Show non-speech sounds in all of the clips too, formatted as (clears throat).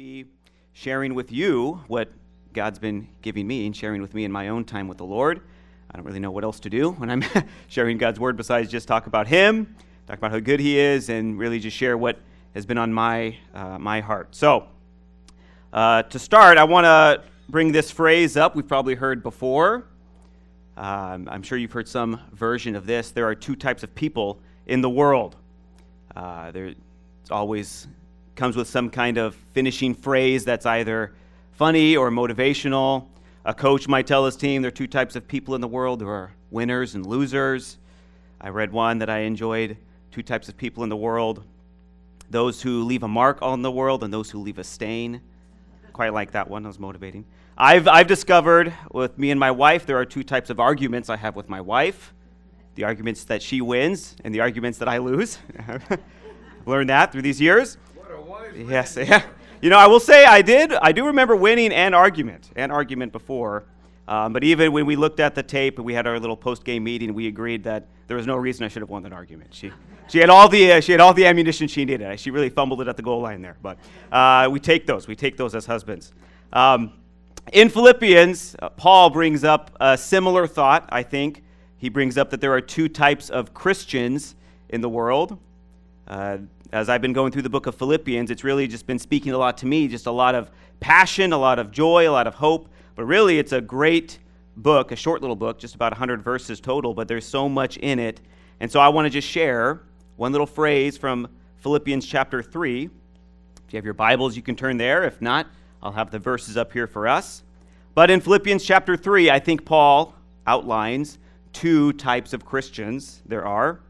be sharing with you what God's been giving me and sharing with me in my own time with the Lord. I don't really know what else to do when I'm (laughs) sharing God's word besides just talk about Him, talk about how good He is, and really just share what has been on my, uh, my heart. So, uh, to start, I want to bring this phrase up we've probably heard before. Um, I'm sure you've heard some version of this. There are two types of people in the world. Uh, there, it's always comes with some kind of finishing phrase that's either funny or motivational. A coach might tell his team there are two types of people in the world there are winners and losers. I read one that I enjoyed two types of people in the world those who leave a mark on the world and those who leave a stain. Quite like that one, that was motivating. I've, I've discovered with me and my wife, there are two types of arguments I have with my wife the arguments that she wins and the arguments that I lose. (laughs) Learned that through these years. (laughs) Yes, yeah. You know, I will say I did. I do remember winning an argument, an argument before. Um, but even when we looked at the tape and we had our little post-game meeting, we agreed that there was no reason I should have won that argument. She, she had all the uh, she had all the ammunition she needed. She really fumbled it at the goal line there. But uh, we take those. We take those as husbands. Um, in Philippians, uh, Paul brings up a similar thought. I think he brings up that there are two types of Christians in the world. As I've been going through the book of Philippians, it's really just been speaking a lot to me, just a lot of passion, a lot of joy, a lot of hope. But really, it's a great book, a short little book, just about 100 verses total, but there's so much in it. And so I want to just share one little phrase from Philippians chapter 3. If you have your Bibles, you can turn there. If not, I'll have the verses up here for us. But in Philippians chapter 3, I think Paul outlines two types of Christians there are.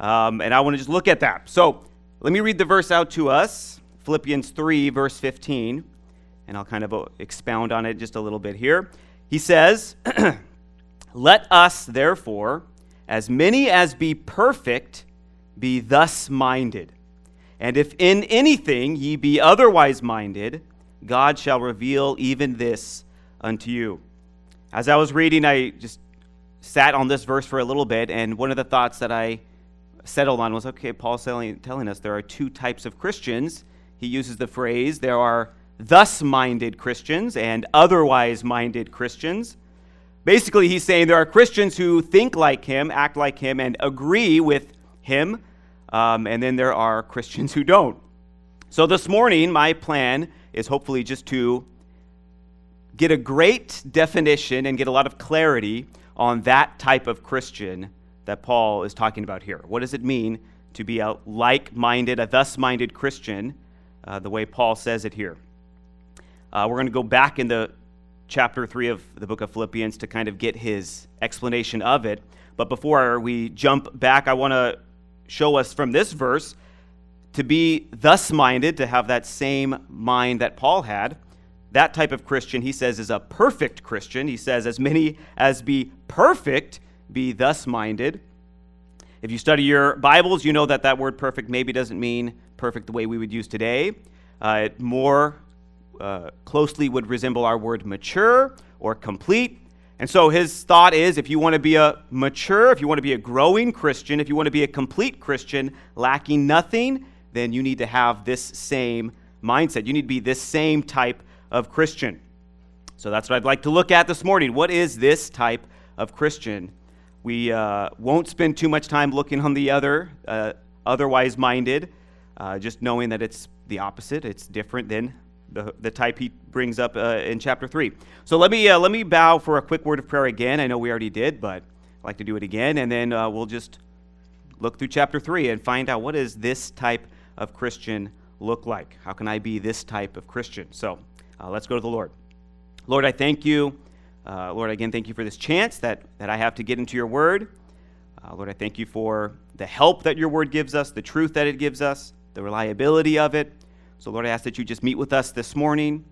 Um, and I want to just look at that. So let me read the verse out to us Philippians 3, verse 15, and I'll kind of uh, expound on it just a little bit here. He says, (clears throat) Let us, therefore, as many as be perfect, be thus minded. And if in anything ye be otherwise minded, God shall reveal even this unto you. As I was reading, I just sat on this verse for a little bit, and one of the thoughts that I settled on was okay, Paul's telling, us there are two types of Christians. He uses the phrase there are thus minded Christians and otherwise minded Christians. Basically, he's saying there are Christians who think like him, act like him, and agree with him, um, and then there are Christians who don't. So this morning, my plan is hopefully just to get a great definition and get a lot of clarity on that type of Christian that Paul is talking about here. What does it mean to be a like minded, a thus minded Christian, uh, the way Paul says it here? Uh, we're going to go back into chapter 3 of the book of Philippians to kind of get his explanation of it. But before we jump back, I want to show us from this verse to be thus minded, to have that same mind that Paul had. That type of Christian, he says, is a perfect Christian. He says, as many as be perfect be thus minded. If you study your Bibles, you know that that word perfect maybe doesn't mean perfect the way we would use today. Uh, it more uh, closely would resemble our word mature or complete. And so his thought is if you want to be a mature, if you want to be a growing Christian, if you want to be a complete Christian, lacking nothing, then you need to have this same mindset. You need to be this same type of Christian. So that's what I'd like to look at this morning. What is this type of Christian? We uh, won't spend too much time looking on the other, uh, otherwise minded, uh, just knowing that it's the opposite. It's different than the, the type he brings up uh, in chapter 3. So let me, uh, let me bow for a quick word of prayer again. I know we already did, but I'd like to do it again. And then uh, we'll just look through chapter 3 and find out what does this type of Christian look like? How can I be this type of Christian? So let's go to the Lord. Lord, I thank you uh, Lord, again, thank you for this chance that, that I have to get into your word. Uh, Lord, I thank you for the help that your word gives us, the truth that it gives us, the reliability of it. So, Lord, I ask that you just meet with us this morning.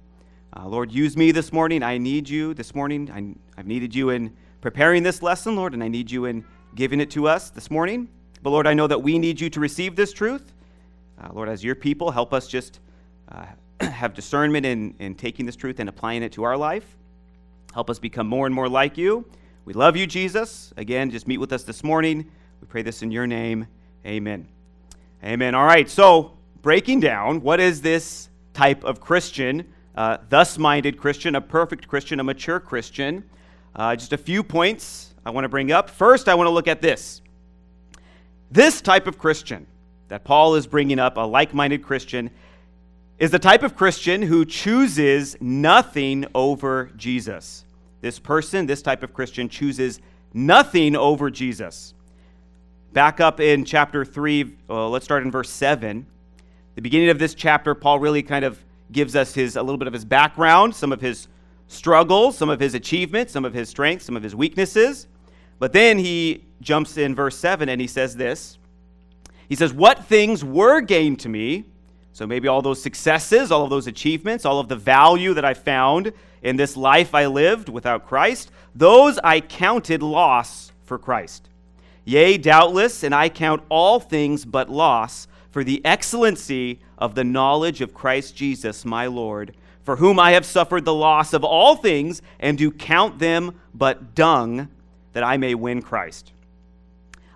Uh, Lord, use me this morning. I need you this morning. I, I've needed you in preparing this lesson, Lord, and I need you in giving it to us this morning. But, Lord, I know that we need you to receive this truth. Uh, Lord, as your people, help us just uh, (clears throat) have discernment in, in taking this truth and applying it to our life. Help us become more and more like you. We love you, Jesus. Again, just meet with us this morning. We pray this in your name. Amen. Amen. All right, so breaking down, what is this type of Christian, uh, thus minded Christian, a perfect Christian, a mature Christian. Uh, just a few points I want to bring up. First, I want to look at this. This type of Christian that Paul is bringing up, a like minded Christian, is the type of Christian who chooses nothing over Jesus. This person, this type of Christian, chooses nothing over Jesus. Back up in chapter 3, uh, let's start in verse 7. The beginning of this chapter, Paul really kind of gives us his, a little bit of his background, some of his struggles, some of his achievements, some of his strengths, some of his weaknesses. But then he jumps in verse 7 and he says this He says, What things were gained to me? So maybe all those successes, all of those achievements, all of the value that I found in this life I lived without Christ, those I counted loss for Christ. Yea, doubtless, and I count all things but loss for the excellency of the knowledge of Christ Jesus my Lord, for whom I have suffered the loss of all things, and do count them but dung, that I may win Christ.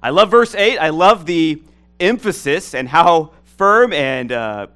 I love verse 8. I love the emphasis and how firm and uh,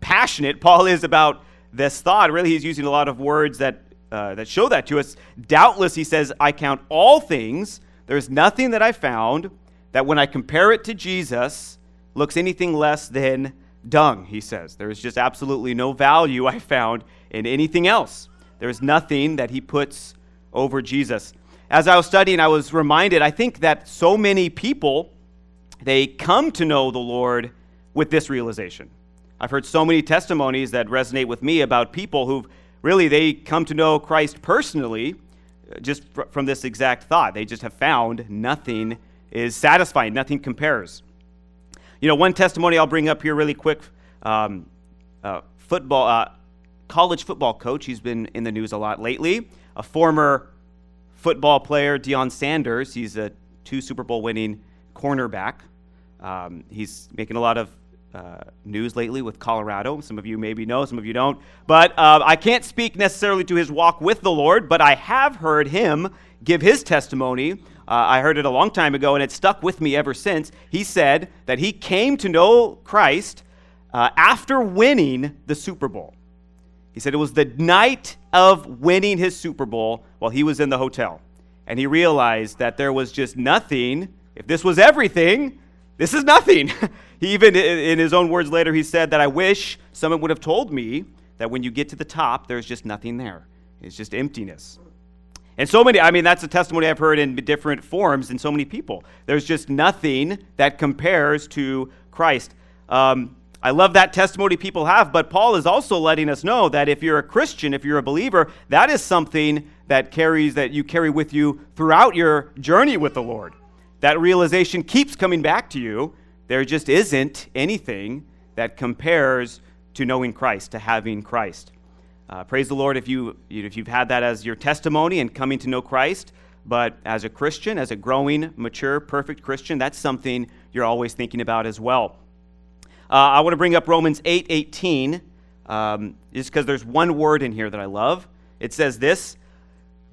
passionate Paul is about this thought. Really, he's using a lot of words that, uh, that show that to us. Doubtless, he says, I count all things. There's nothing that I found that when I compare it to Jesus looks anything less than dung, he says. There is just absolutely no value I found in anything else. There's nothing that he puts over Jesus. As I was studying, I was reminded, I think that so many people, they come to know the Lord with this realization. I've heard so many testimonies that resonate with me about people who've really they come to know Christ personally uh, just fr- from this exact thought. They just have found nothing is satisfying, nothing compares. You know, one testimony I'll bring up here really quick um, uh, football, uh, college football coach, he's been in the news a lot lately, a former football player, Deion Sanders. He's a two Super Bowl winning cornerback. Um, he's making a lot of uh, news lately with Colorado. Some of you maybe know, some of you don't. But uh, I can't speak necessarily to his walk with the Lord, but I have heard him give his testimony. Uh, I heard it a long time ago, and it stuck with me ever since. He said that he came to know Christ uh, after winning the Super Bowl. He said it was the night of winning his Super Bowl while he was in the hotel. And he realized that there was just nothing. If this was everything, this is nothing. (laughs) he even, in his own words later, he said that I wish someone would have told me that when you get to the top, there's just nothing there. It's just emptiness. And so many, I mean, that's a testimony I've heard in different forms in so many people. There's just nothing that compares to Christ. Um, I love that testimony people have, but Paul is also letting us know that if you're a Christian, if you're a believer, that is something that carries, that you carry with you throughout your journey with the Lord that realization keeps coming back to you. There just isn't anything that compares to knowing Christ, to having Christ. Uh, praise the Lord if, you, if you've had that as your testimony and coming to know Christ. But as a Christian, as a growing, mature, perfect Christian, that's something you're always thinking about as well. Uh, I want to bring up Romans 8 18, um, just because there's one word in here that I love. It says this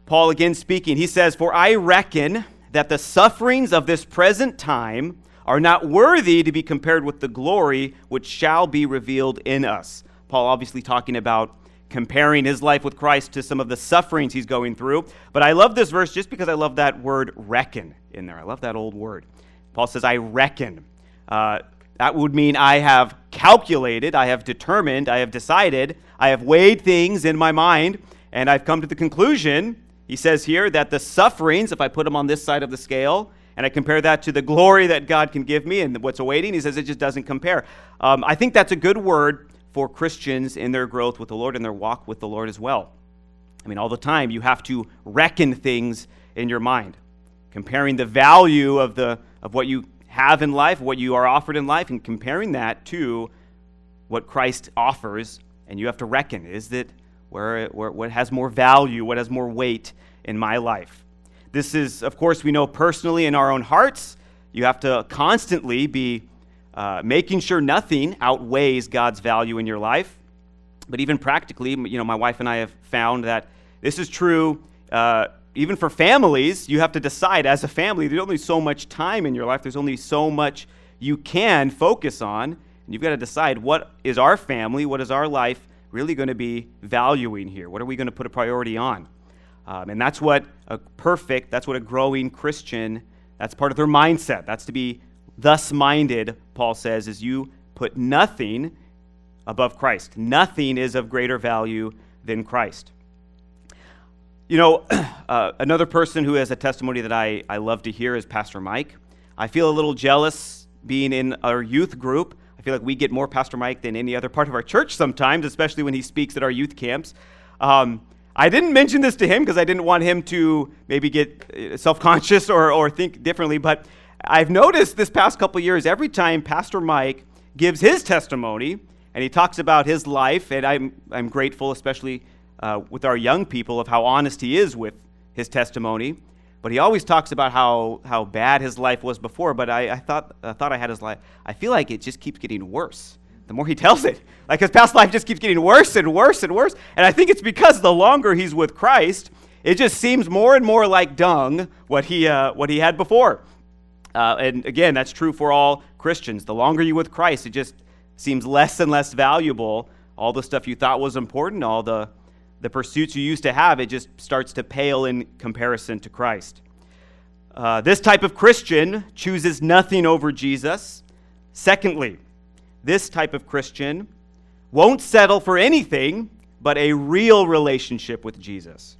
Paul again speaking, he says, For I reckon that the sufferings of this present time are not worthy to be compared with the glory which shall be revealed in us. Paul obviously talking about comparing his life with Christ to some of the sufferings he's going through. But I love this verse just because I love that word reckon in there. I love that old word. Paul says, I reckon. Uh, that would mean I have calculated, I have determined, I have decided, I have weighed things in my mind, and I've come to the conclusion he says here that the sufferings, if I put them on this side of the scale, and I compare that to the glory that God can give me and what's awaiting, he says it just doesn't compare. Um, I think that's a good word for Christians in their growth with the Lord and their walk with the Lord as well. I mean, all the time you have to reckon things in your mind, comparing the value of, the, of what you have in life, what you are offered in life, and comparing that to what Christ offers. And you have to reckon is that where, where what has more value, what has more weight in my life. This is, of course, we know personally in our own hearts. You have to constantly be uh, making sure nothing outweighs God's value in your life. But even practically, you know, my wife and I have found that this is true. Uh, even for families, you have to decide as a family, there's only so much time in your life, there's only so much you can focus on. And you've got to decide what is our family, what is our life really going to be valuing here? What are we going to put a priority on? Um, and that's what a perfect, that's what a growing Christian, that's part of their mindset. That's to be thus minded, Paul says, is you put nothing above Christ. Nothing is of greater value than Christ. You know, (clears throat) uh, another person who has a testimony that I, I love to hear is Pastor Mike. I feel a little jealous being in our youth group. I feel like we get more Pastor Mike than any other part of our church sometimes, especially when he speaks at our youth camps. Um, I didn't mention this to him because I didn't want him to maybe get uh, self conscious or, or think differently, but I've noticed this past couple years, every time Pastor Mike gives his testimony and he talks about his life, and I'm, I'm grateful, especially uh, with our young people, of how honest he is with his testimony. But he always talks about how, how bad his life was before, but I, I, thought, I thought I had his life. I feel like it just keeps getting worse the more he (laughs) tells it. Like his past life just keeps getting worse and worse and worse. And I think it's because the longer he's with Christ, it just seems more and more like dung what he, uh, what he had before. Uh, and again, that's true for all Christians. The longer you're with Christ, it just seems less and less valuable. All the stuff you thought was important, all the, the pursuits you used to have, it just starts to pale in comparison to Christ. Uh, this type of Christian chooses nothing over Jesus. Secondly, this type of Christian won't settle for anything but a real relationship with Jesus.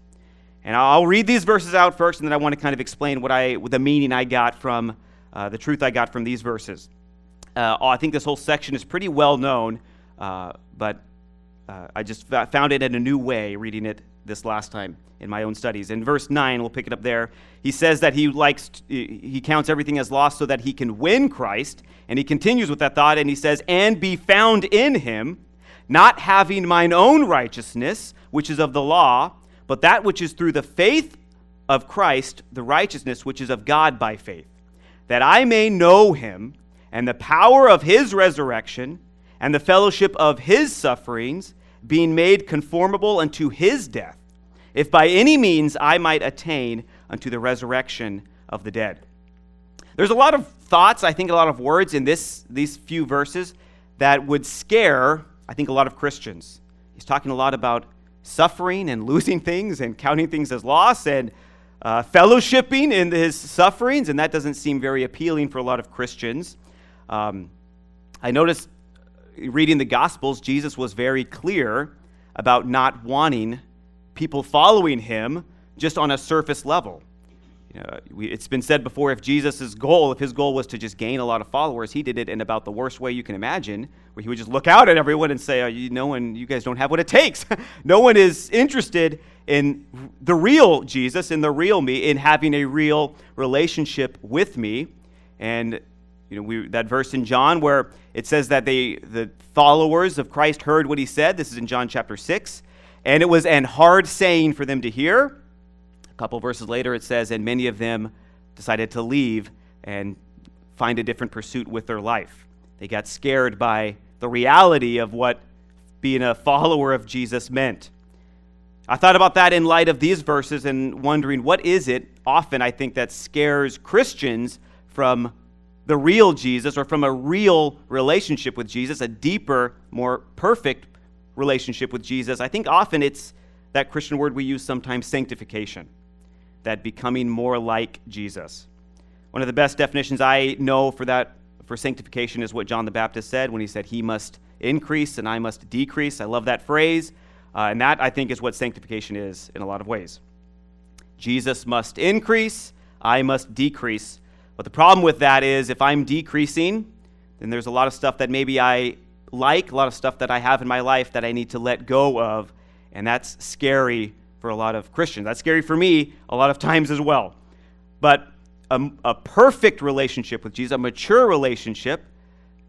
And I'll read these verses out first, and then I want to kind of explain what I, the meaning I got from uh, the truth I got from these verses. Uh, I think this whole section is pretty well known, uh, but uh, I just found it in a new way reading it this last time in my own studies. In verse 9, we'll pick it up there. He says that he likes he counts everything as lost so that he can win Christ, and he continues with that thought and he says, "And be found in him, not having mine own righteousness, which is of the law, but that which is through the faith of Christ, the righteousness which is of God by faith, that I may know him and the power of his resurrection and the fellowship of his sufferings, being made conformable unto his death, if by any means I might attain unto the resurrection of the dead. There's a lot of thoughts, I think a lot of words in this, these few verses that would scare, I think, a lot of Christians. He's talking a lot about suffering and (laughs) losing things and counting things as loss and uh, fellowshipping in his sufferings, and that doesn't seem very appealing for a lot of Christians. Um, I noticed reading the Gospels, Jesus was very clear about not wanting people following him just on a surface level. You know, it's been said before if Jesus' goal, if his goal was to just gain a lot of followers, he did it in about the worst way you can imagine, where he would just look out at everyone and say, oh, you, No one, you guys don't have what it takes. (laughs) no one is interested in the real Jesus, in the real me, in having a real relationship with me. And you know, we, that verse in John where it says that they, the followers of Christ heard what he said. This is in John chapter 6. And it was an hard saying for them to hear. A couple verses later, it says, and many of them decided to leave and find a different pursuit with their life. They got scared by the reality of what being a follower of Jesus meant. I thought about that in light of these verses and wondering what is it often I think that scares Christians from the real Jesus or from a real relationship with Jesus, a deeper, more perfect relationship with Jesus, I think often it's that Christian word we use sometimes sanctification, that becoming more like Jesus. One of the best definitions I know for that for sanctification is what John the Baptist said when he said he must increase and I must decrease. I love that phrase. Uh, and that, I think, is what sanctification is in a lot of ways. Jesus must increase, I must decrease. But the problem with that is if I'm decreasing, then there's a lot of stuff that maybe I like, a lot of stuff that I have in my life that I need to let go of. And that's scary for a lot of Christians. That's scary for me a lot of times as well. But a, a perfect relationship with Jesus, a mature relationship,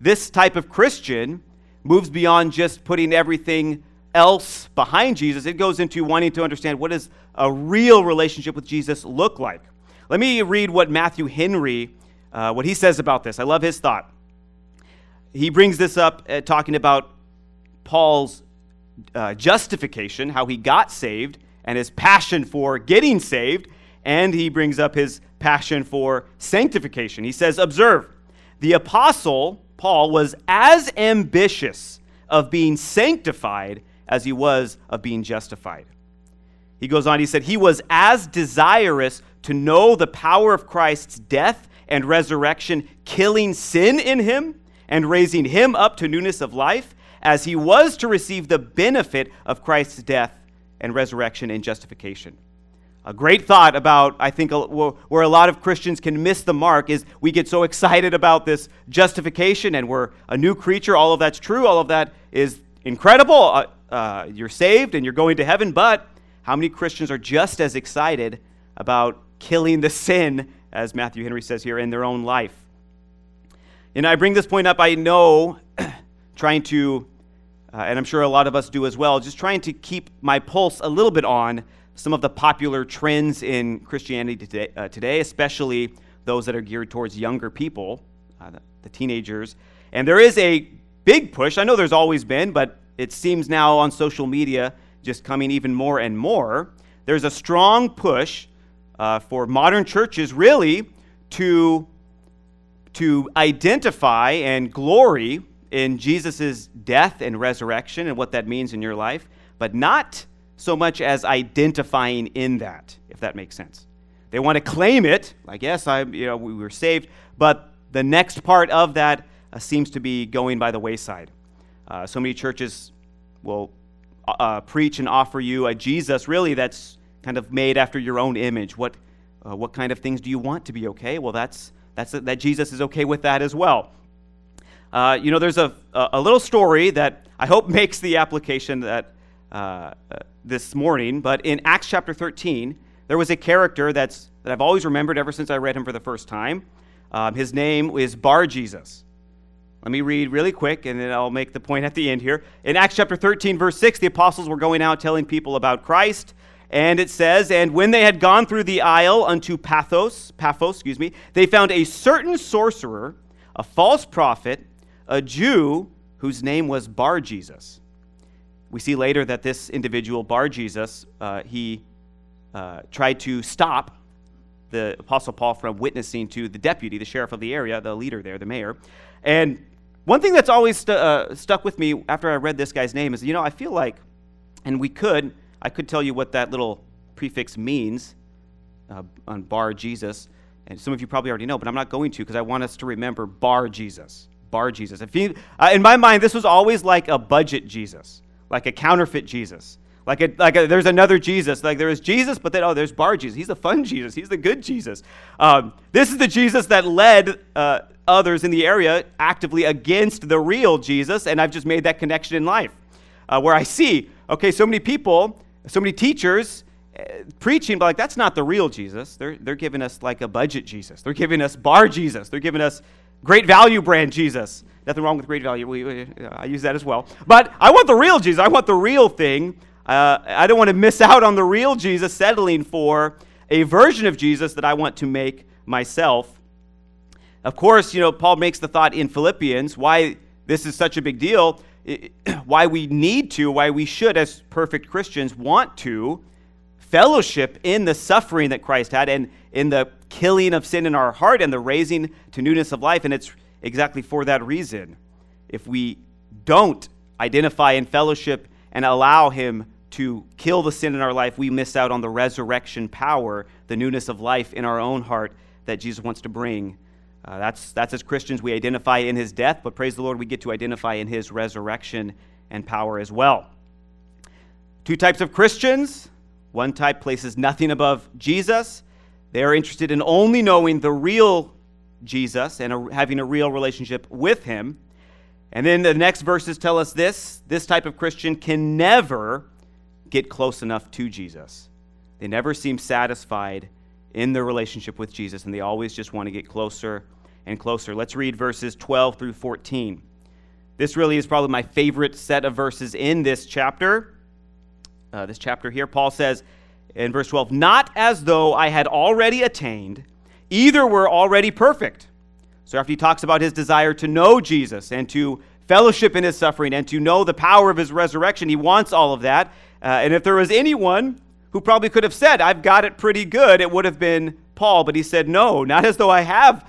this type of Christian moves beyond just putting everything else behind Jesus. It goes into wanting to understand what does a real relationship with Jesus look like. Let me read what Matthew Henry, uh, what he says about this. I love his thought. He brings this up uh, talking about Paul's uh, justification, how he got saved, and his passion for getting saved, and he brings up his passion for sanctification. He says, Observe, the apostle Paul, was as ambitious of being sanctified as he was of being justified. He goes on, he said, He was as desirous to know the power of Christ's death and resurrection, killing sin in him and raising him up to newness of life, as he was to receive the benefit of Christ's death and resurrection and justification. A great thought about, I think, where a lot of Christians can miss the mark is we get so excited about this justification and we're a new creature. All of that's true. All of that is incredible. Uh, uh, you're saved and you're going to heaven. But how many Christians are just as excited about killing the sin, as Matthew Henry says here, in their own life? And I bring this point up, I know, (clears throat) trying to, uh, and I'm sure a lot of us do as well, just trying to keep my pulse a little bit on some of the popular trends in Christianity today, uh, today especially those that are geared towards younger people, uh, the, the teenagers. And there is a big push. I know there's always been, but it seems now on social media just coming even more and more. There's a strong push uh, for modern churches really to, to identify and glory in Jesus' death and resurrection and what that means in your life, but not so much as identifying in that, if that makes sense. They want to claim it, like, yes, I, you know, we were saved, but the next part of that uh, seems to be going by the wayside. Uh, so many churches will uh, preach and offer you a Jesus, really, that's kind of made after your own image. What, uh, what kind of things do you want to be okay? Well, that's, that's that Jesus is okay with that as well. Uh, you know, there's a, a little story that I hope (laughs) makes the application that this morning, but in Acts chapter 13, there was a character that's, that I've always remembered ever since I read him for the first time. Um, his name is Bar Jesus. Let me read really quick, and then I'll make the point at the end here. In Acts chapter 13, verse 6, the apostles were going out telling people about Christ. And it says, And when they had gone through the isle unto Pathos, Paphos, excuse me, they found a certain sorcerer, a false prophet, a Jew whose name was Bar Jesus. We see later that this individual, Bar Jesus, uh, he uh, tried to stop the Apostle Paul from witnessing to the deputy, the sheriff of the area, the leader there, the mayor. And one thing that's always uh, stuck with me after I read this guy's name is, you know, I feel like, and we could, I could tell you what that little prefix means uh, on Bar Jesus. And some of you probably already know, but I'm not going to because I want us to remember Bar Jesus. Bar Jesus. You, uh, in my mind, this was always like a budget Jesus like a counterfeit Jesus. Like, a, like a, there's another Jesus. Like there is Jesus, but then, oh, there's Bar Jesus. He's the fun Jesus. He's the good Jesus. Um, this is the Jesus that led uh, others in the area actively against the real Jesus, and I've just made that connection in life. Uh, where I see, okay, so many people, so many teachers uh, preaching, but like, that's not the real Jesus. They're, they're giving us like a budget Jesus. They're giving us Bar Jesus. They're giving us great value brand Jesus. Nothing wrong with great value. We, we, I use that as well. But I want the real Jesus. I want the real thing. Uh, I don't want to miss out on the real Jesus, settling for a version of Jesus that I want to make myself. Of course, you know, Paul makes the thought in Philippians why this is such a big deal, (clears throat) why we need to, why we should, as perfect Christians, want to fellowship in the suffering that Christ had and in the killing of sin in our heart and the raising to newness of life. And it's exactly for that reason. If we don't identify in fellowship and allow Him to kill the sin in our life, we miss out on the resurrection power, the newness of life in our own heart that Jesus wants to bring. Uh, that's, that's as Christians, we identify in His death, but praise the Lord, we get to identify in His resurrection and power as well. Two types of Christians. One type places nothing above Jesus. They are interested in only knowing the real Jesus and a, having a real relationship with him. And then the next verses tell us this this type of Christian can never get close enough to Jesus. They never seem satisfied in their relationship with Jesus, and they always just want to get closer and closer. Let's read verses 12 through 14. This really is probably my favorite set of verses in this chapter. Uh, this chapter here, Paul says in verse 12, Not as though I had already attained Either were already perfect. So after he talks about his desire to know Jesus and to fellowship in his suffering and to know the power of his resurrection, he wants all of that. Uh, and if there was anyone who probably could have said, I've got it pretty good, it would have been Paul. But he said, No, not as though I have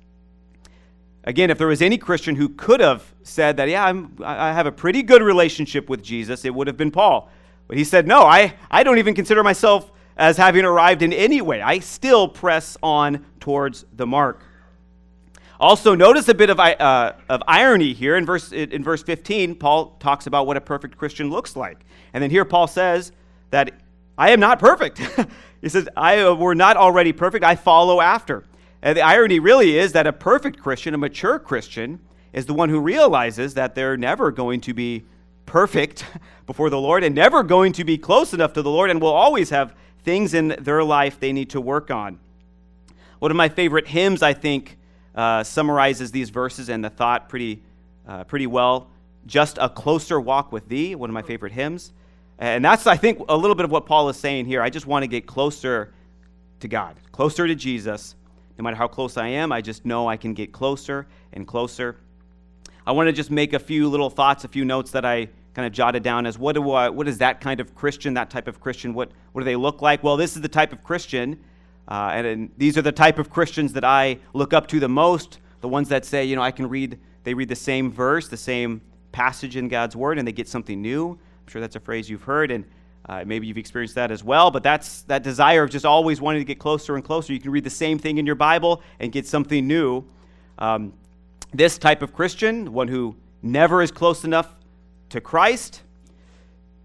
Again, if there was any Christian who could have said that, yeah, I'm, i have a pretty good relationship with Jesus, it would have been Paul. But he said, no, I, I don't even consider myself as having arrived in any way. I still press on towards the mark. Also, notice a bit of, uh, of irony here. In verse, in verse 15, Paul talks about what a perfect Christian looks like. And then here Paul says that I am not perfect. (laughs) he says, I uh, were not already perfect, I follow after. And the irony really is that a perfect Christian, a mature Christian, is the one who realizes that they're never going to be perfect (laughs) before the Lord and never going to be close enough to the Lord and will always have things in their life they need to work on. One of my favorite hymns, I think, uh, summarizes these verses and the thought pretty, uh, pretty well. Just a closer walk with thee, one of my favorite hymns. And that's, I think, a little bit of what Paul is saying here. I just want to get closer to God, closer to Jesus. No matter how close I am, I just know I can get closer and closer. I want to just make a few little thoughts, a few notes that I kind of jotted down as what, do I, what is that kind of Christian, that type of Christian? What, what do they look like? Well, this is the type of Christian uh, and, and, these are the type of Christians that I look up to the most the ones that say, you know, I can read, they read the same verse, the same passage in God's Word, and they get something new. I'm sure that's a phrase you've heard, and uh, maybe you've experienced that as well. But that's that desire of just always wanting to get closer and closer. You can read the same thing in your Bible and get something new. Um, this type of Christian, one who never is close enough to Christ,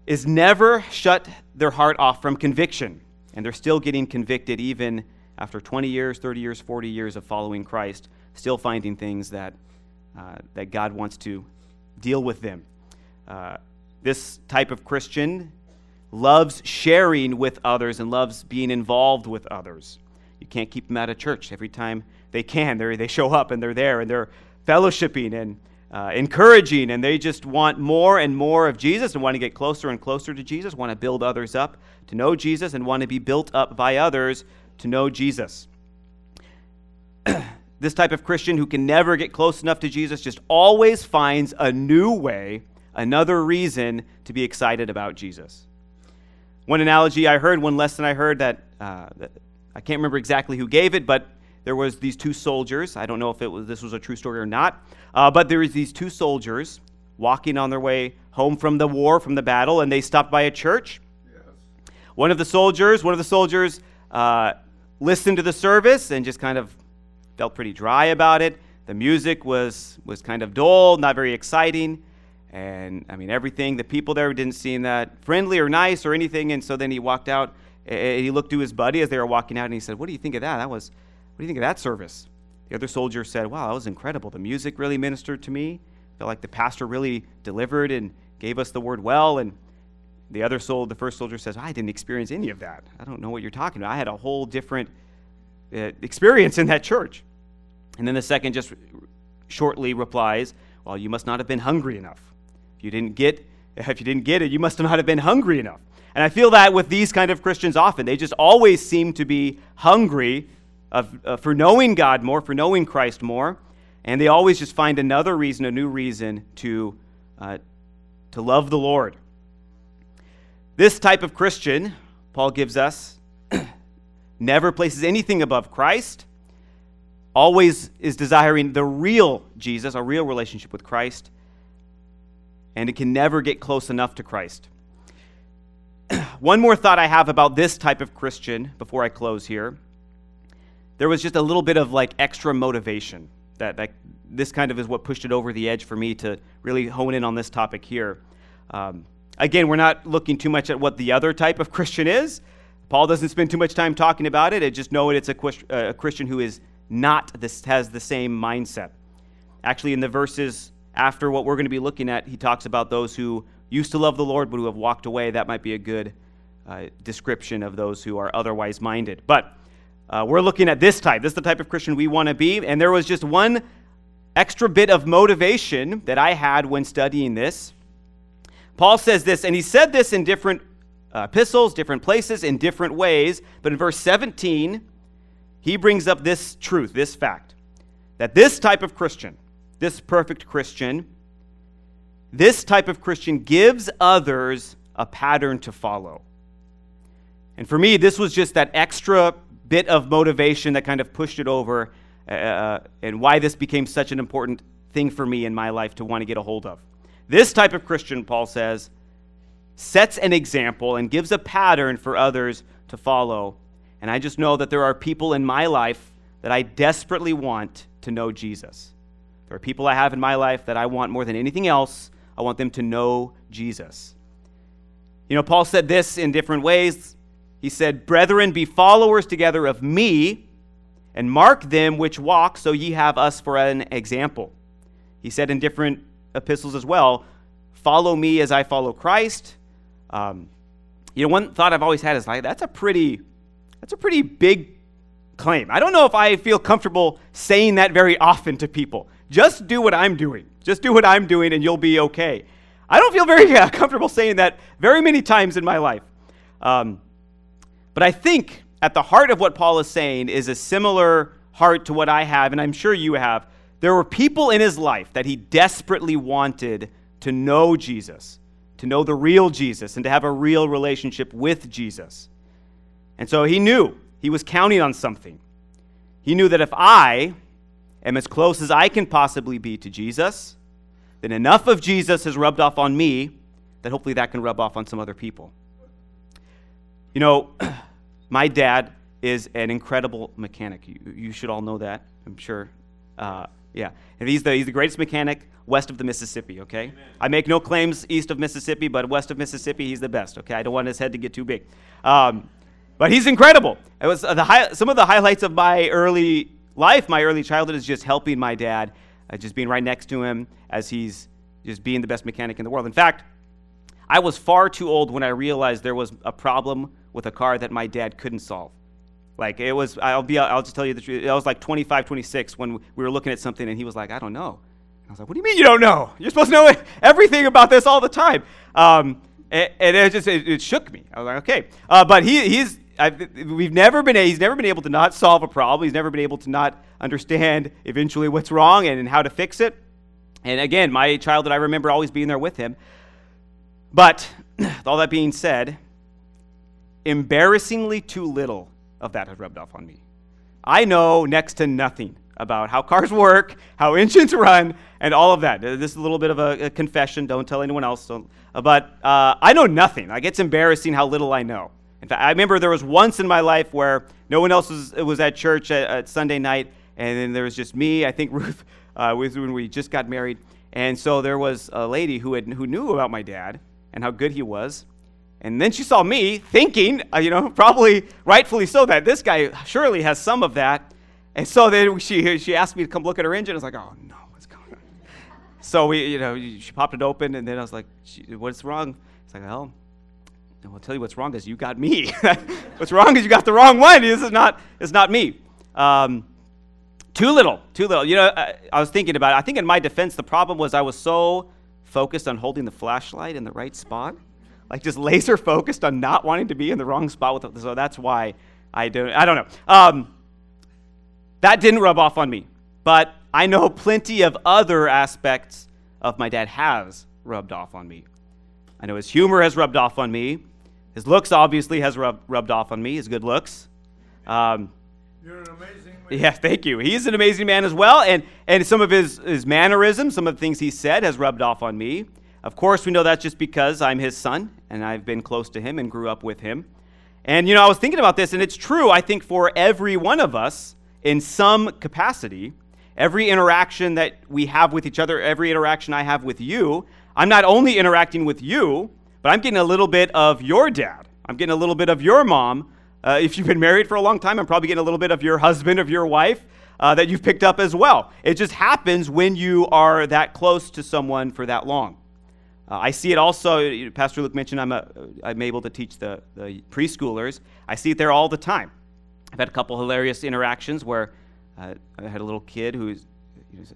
is never shut their heart off from conviction and they're still getting convicted even after 20 years, 30 years, 40 years of following Christ, still finding things that, uh, that God wants to deal with them. Uh, this type of Christian loves sharing with others and loves being involved with others. You can't keep them out of church. Every time they can, they they show up and they're there and they're fellowshipping and uh, encouraging, and they just want more and more of Jesus and want to get closer and closer to Jesus, want to build others up to know Jesus, and want to be built up by others to know Jesus. (clears throat) this type of Christian who can never get close enough to Jesus just always finds a new way, another reason to be excited about Jesus. One analogy I heard, one lesson I heard that, uh, that I can't remember exactly who gave it, but there was these two soldiers. I don't know if it was this was a true story or not, uh, but there was these two soldiers walking on their way home from the war, from the battle, and they stopped by a church. Yes. One of the soldiers, one of the soldiers, uh, listened to the service and just kind of felt pretty dry about it. The music was was kind of dull, not very exciting. And I mean, everything, the people there didn't seem that friendly or nice or anything. And so then he walked out and he looked to his buddy as they were walking out and he said, What do you think of that? That was what do you think of that service? The other soldier said, Wow, that was incredible. The music really ministered to me. Felt like the pastor really delivered and gave us the word well. And the other soul, the first soldier says, I didn't experience any of that. I don't know what you're talking about. I had a whole different uh, experience in that church. And then the second just shortly replies, Well, you must not have been hungry enough. If you didn't get (laughs) if you didn't get it, you must not have been hungry enough. And I feel that with these kind of Christians often. They just always seem to be hungry of, uh, for knowing God more, for knowing Christ more, and they always just find another reason, a new reason to, uh, to love the Lord. This type of Christian, Paul gives us, (clears throat) never places anything above Christ, always is desiring the real Jesus, a real relationship with Christ, and it can never get close enough to Christ. (clears throat) One more thought I have about this type of Christian before I close here there was just a little bit of like extra motivation that, that this kind of is what pushed it over the edge for me to really hone in on this topic here. Um, again, we're not looking too much at what the other type of Christian is. Paul doesn't spend too much time talking about it. I just know it, it's a, a Christian who is not this has the same mindset. Actually, in the verses after what we're going to be looking at, he talks about those who used to love the Lord but who have walked away. That might be a good uh, description of those who are otherwise minded. But uh, we're looking at this type. This is the type of Christian we want to be. And there was just one extra bit of motivation that I had when studying this. Paul says this, and he said this in different uh, epistles, different places, in different ways, but in verse 17, he brings up this truth, this fact, that this type of Christian, this perfect Christian, this type of Christian gives others a pattern to follow. And for me, this was just that extra bit of motivation that kind of pushed it over, uh, uh, and why this became such an important thing for me in my life to want to get a hold of. This type of Christian, Paul says, sets an example and gives a pattern for others to follow. And I just know that there are people in my life that I desperately want to know Jesus. There are people I have in my life that I want more than anything else, I want them to know Jesus. You know, Paul said this in different ways. He said, Brethren, be followers together of me, and mark them which walk, so ye have us for an example. He said in different epistles as well, Follow me as I follow Christ. Um, you know, one thought I've always had is like, that's a pretty, that's a pretty big claim. I don't know if I feel comfortable saying that very often to people. Just do what I'm doing. Just do what I'm doing, and you'll be okay. I don't feel very (laughs) uh, comfortable saying that very many times in my life. Um, but I think at the heart of what Paul is saying is a similar heart to what I have, and I'm sure you have. There were people in his life that he desperately wanted to know Jesus, to know the real Jesus, and to have a real relationship with Jesus. And so he knew he was counting on something. He knew that if I am as close as I can possibly be to Jesus, then enough of Jesus has rubbed off on me that hopefully that can rub off on some other people. You know, (clears throat) My dad is an incredible mechanic. You, you should all know that, I'm sure. Uh, yeah. And he's the, he's the greatest mechanic west of the Mississippi, okay? Amen. I make no claims east of Mississippi, but west of Mississippi, he's the best, okay? I don't want his head to get too big. Um, but he's incredible. It was the high, some of the highlights of my early life, my early childhood, is just helping my dad, uh, just being right next to him as he's just being the best mechanic in the world. In fact, I was far too old when I realized there was a problem with a car that my dad couldn't solve. Like it was, I'll be, I'll just tell you the truth. I was like 25, 26 when we were looking at something, and he was like, "I don't know." I was like, "What do you mean you don't know? You're supposed to know everything about this all the time." Um, and, it just it, it, shook me. I was like, "Okay," uh, but he, he's I've, we've never been he's never been able to not solve a problem. He's never been able to not understand eventually what's wrong and, and how to fix it. And again, my childhood, I remember always being there with him. But (clears throat) all that being said, embarrassingly too little of that has rubbed off on me. I know next to nothing about how cars work, how (laughs) engines run, and all of that. This is a little bit of a, a confession. Don't tell anyone else. Uh, but uh, I know nothing. Like it's embarrassing how little I know. In fact, I remember there was once in my life where no one else was, was at church at, at Sunday night, and then there was just me. I think (laughs) Ruth uh, was when we just got married, and so there was a lady who had who knew about my dad and how good he was, and then she saw me thinking, uh, you know, (laughs) probably rightfully so, that this guy surely has some of that. And so then she, she asked me to come look at her engine. I was like, oh no, what's going on? (laughs) So we, you know, she popped it open, and then I was like, what's wrong? It's like, well, I'll tell you what's wrong is you got me. (laughs) what's wrong is you got the wrong one. This is not, it's not me. Um, too little, too little. You know, I, I was thinking about it. I think in my defense, the problem was I was so focused on holding the flashlight in the right spot like just laser focused on not wanting to be in the wrong spot with it. So that's why I don't. I don't know. Um, that didn't rub off on me, but I know plenty of other aspects of my dad has rubbed off on me. I know his humor has rubbed off on me. His looks obviously has rub, rubbed off on me. His good looks. Um, You're an amazing man. Yeah, (laughs) thank you. He's an amazing man as well, and and some of his his mannerisms, some of the things he said, has rubbed off on me. Of course, we know that's just because I'm his son and I've been close to him and grew up with him. And, you know, I was thinking about this, and it's true, I think, for every one of us in some capacity. Every interaction that we have with each other, every interaction I have with you, I'm not only interacting with you, but I'm getting a little bit of your dad. I'm getting a little bit of your mom. Uh, if you've been married for a long time, I'm probably getting a little bit of your husband, of your wife. Uh, that you've picked up as well. It just happens when you are that close to someone for that long. Uh, I see it also, Pastor Luke mentioned I'm, a, I'm able to teach the, the preschoolers. I see it there all the time. I've had a couple hilarious interactions where uh, I had a little kid who's,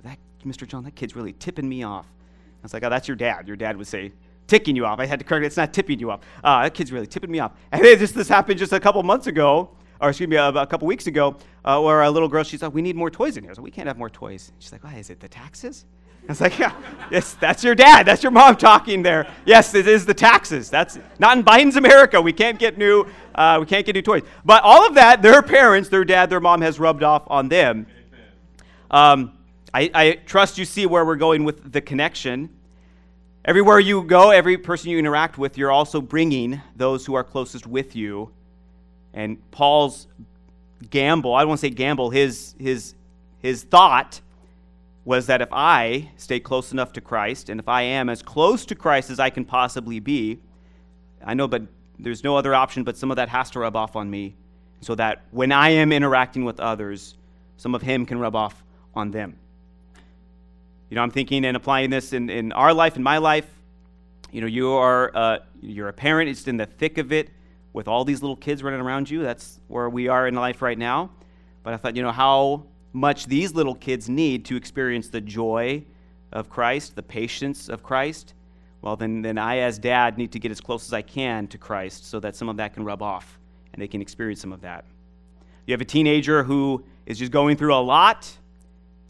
that Mr. Jon, that kid's really tipping me off. I was like, oh, that's your dad. Your dad would say, ticking you off. I had to correct it. It's not tipping you off. Uh, that kid's really tipping me off. And then this happened just a couple months ago, or excuse me, a, couple weeks ago, uh, where a little girl, she's like, we need more toys in here. So we can't have more toys. She's like, why, is it the taxes? I was like, yeah, yes, that's your dad. That's your mom talking there. Yes, it is the taxes. That's not in Biden's America. We can't get new, uh, we can't get new toys. But all of that, their parents, their dad, their mom has rubbed off on them. Um, I, I trust you see where we're going with the connection. Everywhere you go, every person you interact with, you're also bringing those who are closest with you. And Paul's gamble, I don't want to say gamble, his, his, his thought was that if I stay close enough to Christ, and if I am as close to Christ as I can possibly be, I know, but there's no other option, but some of that has to rub off on me, so that when I am interacting with others, some of Him can rub off on them. You know, I'm thinking and applying this in, in our life, in my life. You know, you are uh, you're a parent, it's in the thick of it with all these little kids running around you. That's where we are in life right now. But I thought, you know, how much these little kids need to experience the joy of Christ, the patience of Christ, well, then, then I, as dad, need to get as close as I can to Christ so that some of that can rub off and they can experience some of that. You have a teenager who is just going through a lot.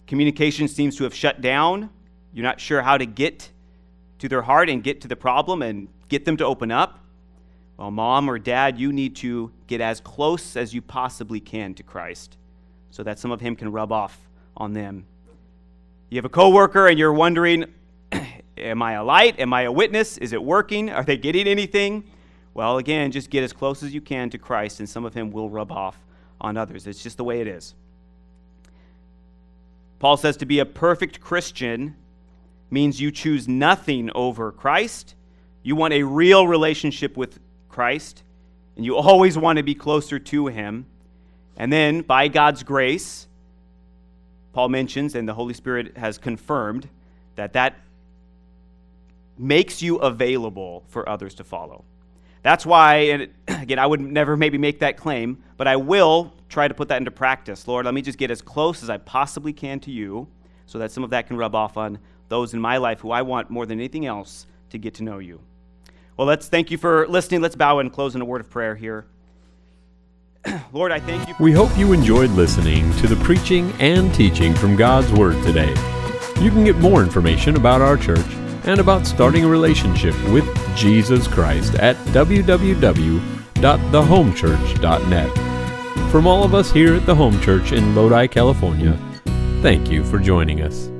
Communication seems to have shut down. You're not sure how to get to their heart and get to the problem and get them to open up. Well, mom or dad, you need to get as close as you possibly can to Christ so that some of him can rub off on them. You have a coworker and you're wondering, (clears throat) am I a light? Am I a witness? Is it working? Are they getting anything? Well, again, just get as close as you can to Christ, and some of him will rub off on others. It's just the way it is. Paul says to be a perfect Christian means you choose nothing over Christ. You want a real relationship with Christ, and you always want to be closer to him. And then, by God's grace, Paul mentions, and the Holy Spirit has confirmed, that that makes you available for others to follow. That's why, and (clears throat) again, I would never maybe make that claim, but I will try to put that into practice. Lord, let me just get as close as I possibly can to you so that some of that can rub off on those in my life who I want more than anything else to get to know you. Well, let's thank you for listening. Let's bow and close in a word of prayer here. (clears throat) Lord, I thank you. We hope you enjoyed listening to the preaching and teaching from God's Word today. You can get more information about our church and about starting a relationship with Jesus Christ at www.thehomechurch.net. From all of us here at the Home Church in Lodi, California, thank you for joining us.